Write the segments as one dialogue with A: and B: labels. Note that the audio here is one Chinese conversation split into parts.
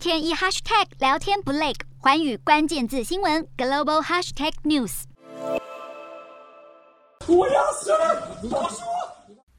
A: 天一 hashtag 聊天不累，寰宇关键字新闻 global hashtag news。
B: 我要死了！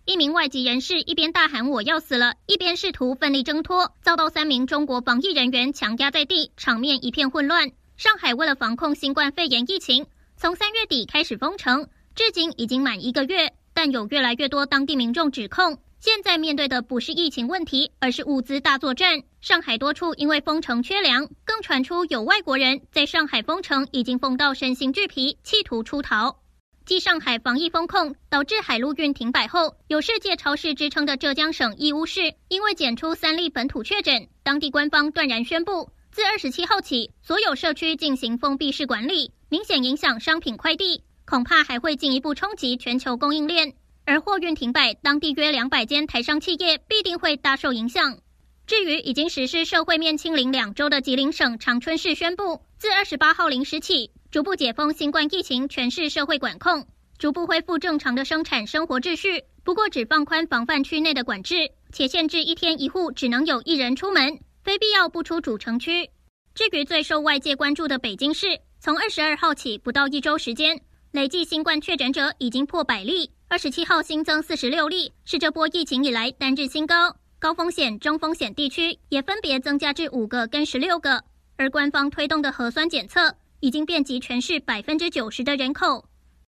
C: 一名外籍人士一边大喊“我要死了”，一边试图奋力挣脱，遭到三名中国防疫人员强压在地，场面一片混乱。上海为了防控新冠肺炎疫情，从三月底开始封城，至今已经满一个月，但有越来越多当地民众指控，现在面对的不是疫情问题，而是物资大作战。上海多处因为封城缺粮，更传出有外国人在上海封城已经封到身心俱疲，企图出逃。继上海防疫封控导致海陆运停摆后，有世界超市之称的浙江省义乌市，因为检出三例本土确诊，当地官方断然宣布，自二十七号起，所有社区进行封闭式管理，明显影响商品快递，恐怕还会进一步冲击全球供应链。而货运停摆，当地约两百间台商企业必定会大受影响。至于已经实施社会面清零两周的吉林省长春市，宣布自二十八号零时起，逐步解封新冠疫情全市社会管控，逐步恢复正常的生产生活秩序。不过，只放宽防范区内的管制，且限制一天一户只能有一人出门，非必要不出主城区。至于最受外界关注的北京市，从二十二号起不到一周时间，累计新冠确诊者已经破百例，二十七号新增四十六例，是这波疫情以来单日新高。高风险、中风险地区也分别增加至五个跟十六个，而官方推动的核酸检测。已经遍及全市百分之九十的人口。